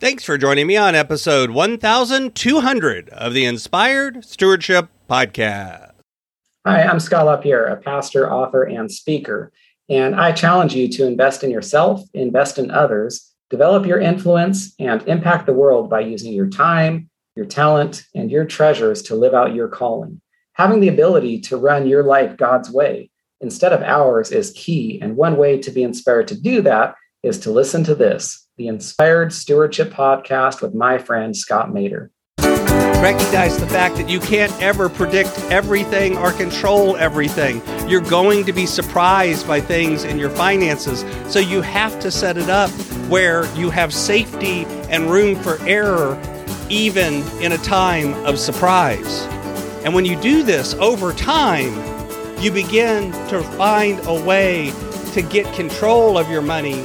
Thanks for joining me on episode 1200 of the Inspired Stewardship Podcast. Hi, I'm Scott LaPierre, a pastor, author, and speaker. And I challenge you to invest in yourself, invest in others, develop your influence, and impact the world by using your time, your talent, and your treasures to live out your calling. Having the ability to run your life God's way instead of ours is key. And one way to be inspired to do that is to listen to this the Inspired Stewardship Podcast with my friend Scott Maderer. Recognize the fact that you can't ever predict everything or control everything. You're going to be surprised by things in your finances. So you have to set it up where you have safety and room for error, even in a time of surprise. And when you do this over time, you begin to find a way to get control of your money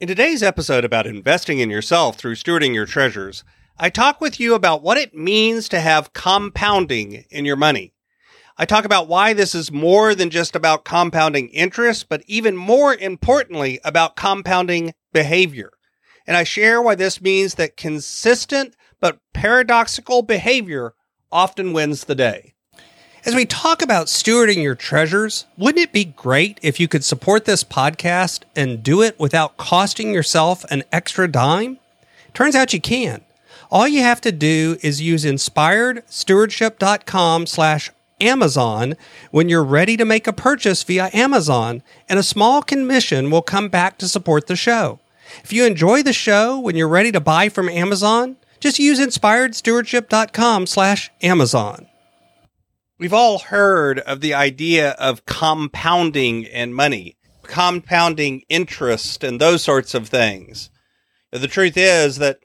In today's episode about investing in yourself through stewarding your treasures, I talk with you about what it means to have compounding in your money. I talk about why this is more than just about compounding interest, but even more importantly, about compounding behavior. And I share why this means that consistent but paradoxical behavior often wins the day. As we talk about stewarding your treasures, wouldn't it be great if you could support this podcast and do it without costing yourself an extra dime? Turns out you can. All you have to do is use inspiredstewardship.com slash Amazon when you're ready to make a purchase via Amazon, and a small commission will come back to support the show. If you enjoy the show when you're ready to buy from Amazon, just use inspiredstewardship.com slash Amazon. We've all heard of the idea of compounding in money, compounding interest, and those sorts of things. The truth is that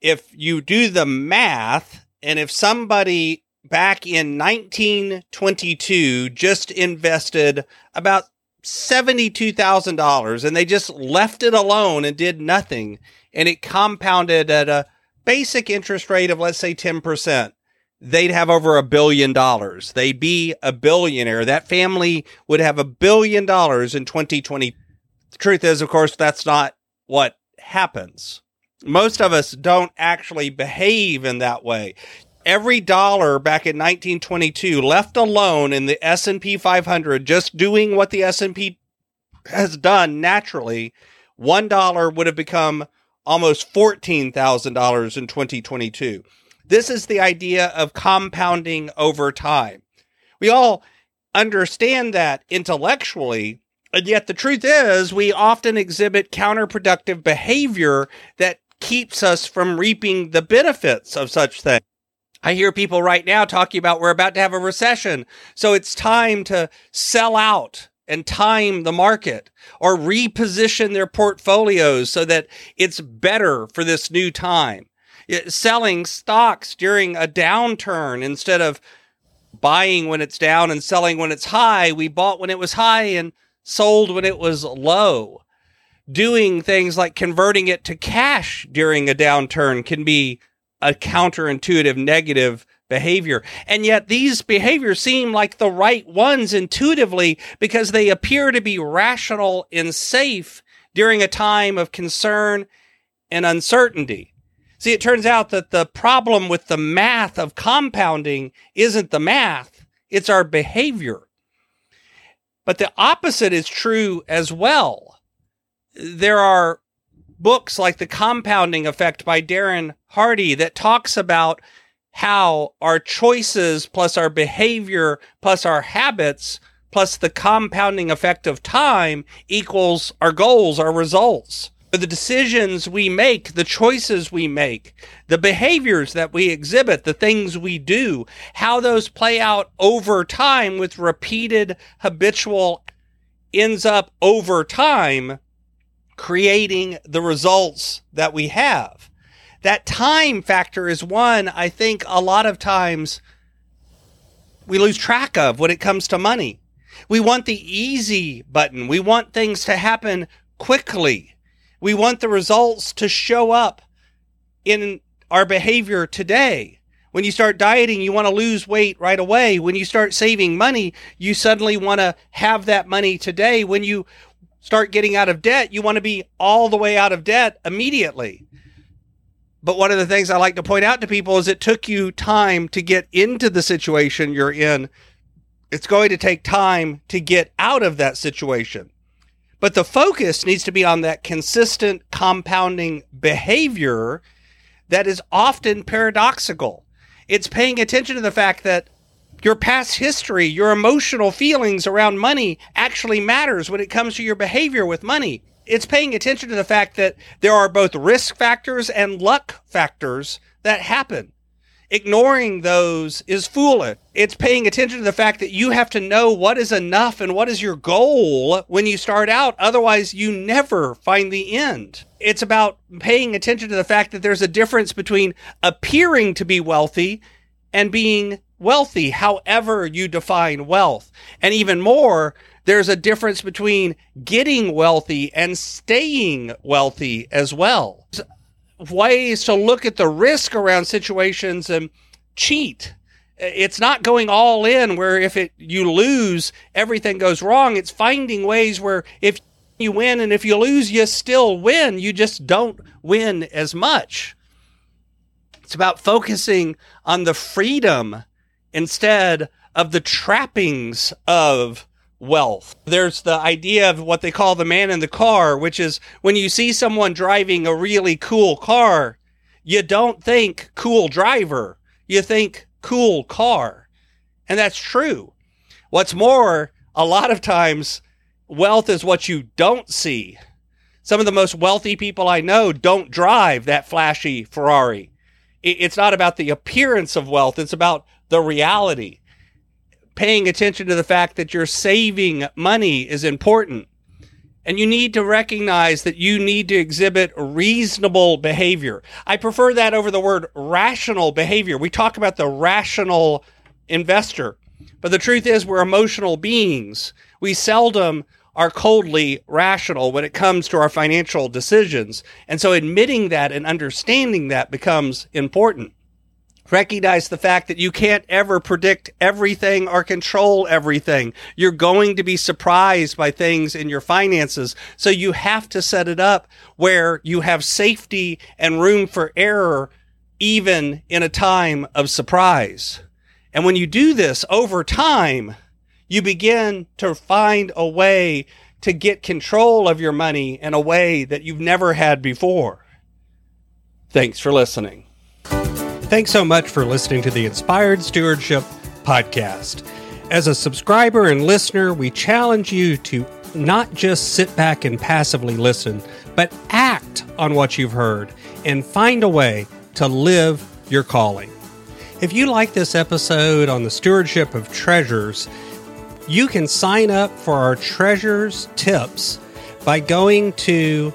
if you do the math, and if somebody back in 1922 just invested about $72,000 and they just left it alone and did nothing, and it compounded at a basic interest rate of, let's say, 10% they'd have over a billion dollars. They'd be a billionaire. That family would have a billion dollars in 2020. The truth is, of course, that's not what happens. Most of us don't actually behave in that way. Every dollar back in 1922 left alone in the S&P 500 just doing what the S&P has done naturally, $1 would have become almost $14,000 in 2022. This is the idea of compounding over time. We all understand that intellectually, and yet the truth is we often exhibit counterproductive behavior that keeps us from reaping the benefits of such things. I hear people right now talking about we're about to have a recession, so it's time to sell out and time the market or reposition their portfolios so that it's better for this new time selling stocks during a downturn instead of buying when it's down and selling when it's high. We bought when it was high and sold when it was low. Doing things like converting it to cash during a downturn can be a counterintuitive negative behavior. And yet these behaviors seem like the right ones intuitively because they appear to be rational and safe during a time of concern and uncertainty. See, it turns out that the problem with the math of compounding isn't the math, it's our behavior. But the opposite is true as well. There are books like The Compounding Effect by Darren Hardy that talks about how our choices plus our behavior plus our habits plus the compounding effect of time equals our goals, our results the decisions we make, the choices we make, the behaviors that we exhibit, the things we do, how those play out over time with repeated habitual ends up over time creating the results that we have. that time factor is one I think a lot of times we lose track of when it comes to money. We want the easy button. We want things to happen quickly. We want the results to show up in our behavior today. When you start dieting, you want to lose weight right away. When you start saving money, you suddenly want to have that money today. When you start getting out of debt, you want to be all the way out of debt immediately. But one of the things I like to point out to people is it took you time to get into the situation you're in. It's going to take time to get out of that situation. But the focus needs to be on that consistent compounding behavior that is often paradoxical. It's paying attention to the fact that your past history, your emotional feelings around money actually matters when it comes to your behavior with money. It's paying attention to the fact that there are both risk factors and luck factors that happen. Ignoring those is foolish. It's paying attention to the fact that you have to know what is enough and what is your goal when you start out. Otherwise, you never find the end. It's about paying attention to the fact that there's a difference between appearing to be wealthy and being wealthy, however you define wealth. And even more, there's a difference between getting wealthy and staying wealthy as well. Ways to look at the risk around situations and cheat. It's not going all in where if it you lose, everything goes wrong. It's finding ways where if you win and if you lose, you still win. You just don't win as much. It's about focusing on the freedom instead of the trappings of wealth. There's the idea of what they call the man in the car, which is when you see someone driving a really cool car, you don't think cool driver, you think cool car. And that's true. What's more, a lot of times, wealth is what you don't see. Some of the most wealthy people I know don't drive that flashy Ferrari. It's not about the appearance of wealth, it's about the reality. Paying attention to the fact that you're saving money is important. And you need to recognize that you need to exhibit reasonable behavior. I prefer that over the word rational behavior. We talk about the rational investor, but the truth is we're emotional beings. We seldom are coldly rational when it comes to our financial decisions. And so admitting that and understanding that becomes important. Recognize the fact that you can't ever predict everything or control everything. You're going to be surprised by things in your finances. So you have to set it up where you have safety and room for error, even in a time of surprise. And when you do this over time, you begin to find a way to get control of your money in a way that you've never had before. Thanks for listening. Thanks so much for listening to the Inspired Stewardship Podcast. As a subscriber and listener, we challenge you to not just sit back and passively listen, but act on what you've heard and find a way to live your calling. If you like this episode on the stewardship of treasures, you can sign up for our treasures tips by going to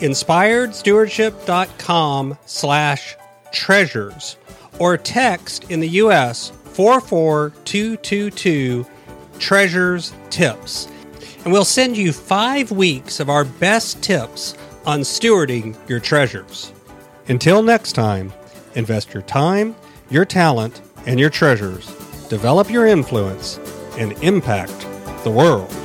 inspiredstewardship.com slash treasures or text in the US 44222 treasures tips. And we'll send you five weeks of our best tips on stewarding your treasures. Until next time, invest your time, your talent, and your treasures. Develop your influence and impact the world.